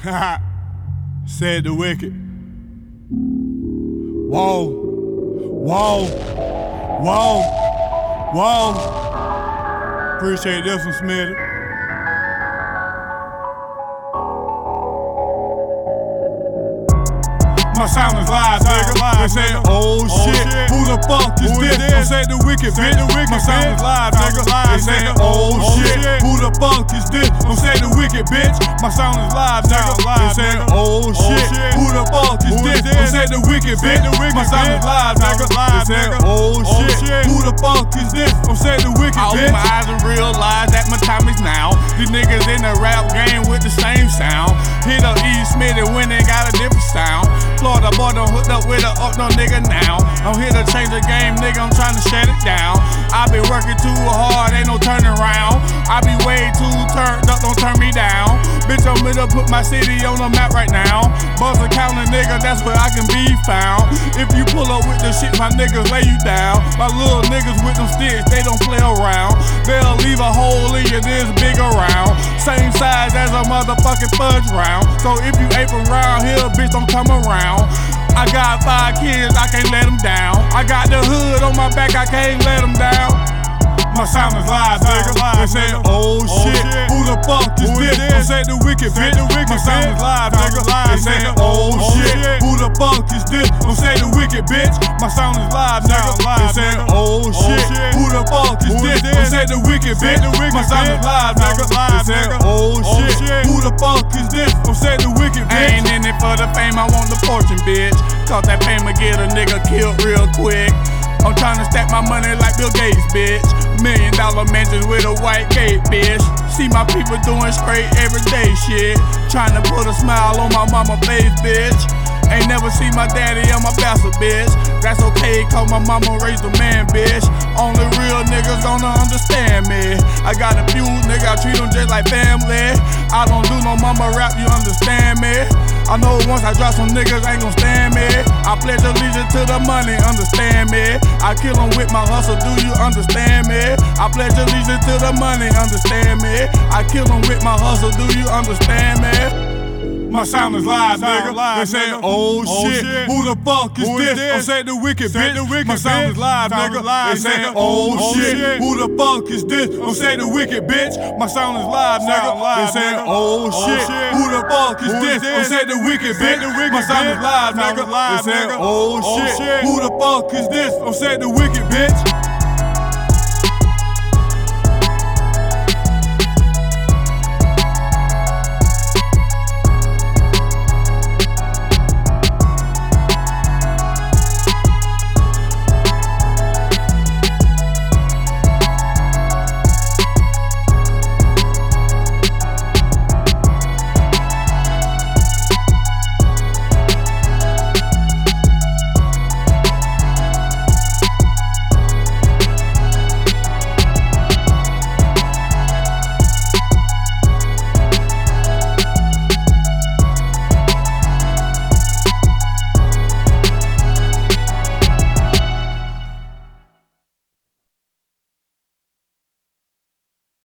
Ced Da Wicked. Whoa, whoa, whoa, whoa. Appreciate this one, Smitty. My sound is live, nigga. They say, oh, oh, oh shit, who the fuck is this? I Ced Da Wicked, bitch. My sound is live, nigga. They say, oh, oh shit, who the fuck is this? I Ced Da Wicked, bitch. My sound is live, nigga. They say, oh shit, who the fuck is this? I Ced Da Wicked, bitch. My sound is live, nigga. They say, oh shit, who the fuck is this? I Ced Da Wicked, I bitch. open my eyes and realize that my time is now. These niggas in the rap game with the same sound. Hit up E. Smitty when they got a different sound. Florida boy done hooked up with a up no nigga now. I'm here to change the game, nigga. I'm trying to shut it down. I been working too hard, ain't no turning around. I be way too turned up, don't turn me down. Bitch, I'm gonna put my city on the map right now. Buzz a counter, nigga, that's where I can be found. If you pull up with the shit, my niggas lay you down. My little niggas with them sticks, they don't play around. They'll leave a hole in you this big around. A motherfucking fudge round. So if you ain't from around here, bitch, don't come around. I got five kids, I can't let them down. I got the hood on my back, I can't let them down. My sound is live, nigga. They say, oh, oh shit, who the fuck is this? I Ced Da Wicked, bitch. My sound is live, nigga. They say, oh shit, who the fuck is this? Bitch. My sound is live, now. nigga. They say, oh, oh shit, shit, who the fuck is this? I say the wicked, bitch. The wicked, My sound is live, nigga. They say, oh, oh shit, shit, who the fuck is this? I'm say the wicked, I bitch. ain't in it for the fame, I want the fortune, bitch. Cause that fame will get a nigga killed real quick. I'm tryna stack my money like Bill Gates, bitch. Million dollar mansions with a white gate, bitch. See my people doing straight everyday shit. Tryna put a smile on my mama face, bitch. Never see my daddy on my bastard, bitch. That's okay, cause my mama raised a man, bitch. Only real niggas gonna understand me. I got a few niggas, I treat them just like family. I don't do no mama rap, you understand me? I know once I drop some niggas ain't gon' stand me. I pledge allegiance to the money, understand me? I kill 'em with my hustle, do you understand me? I pledge allegiance to the money, understand me? I kill 'em with my hustle, do you understand me? My sound is live, nigga. Live, They say, oh, oh shit, who the fuck is this? I say the wicked, bitch. My sound is live, nigga. They say, oh, oh shit, who the fuck is this? I say the wicked, bitch. My sound is live, nigga. Live, They say, oh shit, who the fuck is this? I say the wicked, bitch. My sound is live, nigga. They say, oh shit, who the fuck is this? I say the wicked, bitch.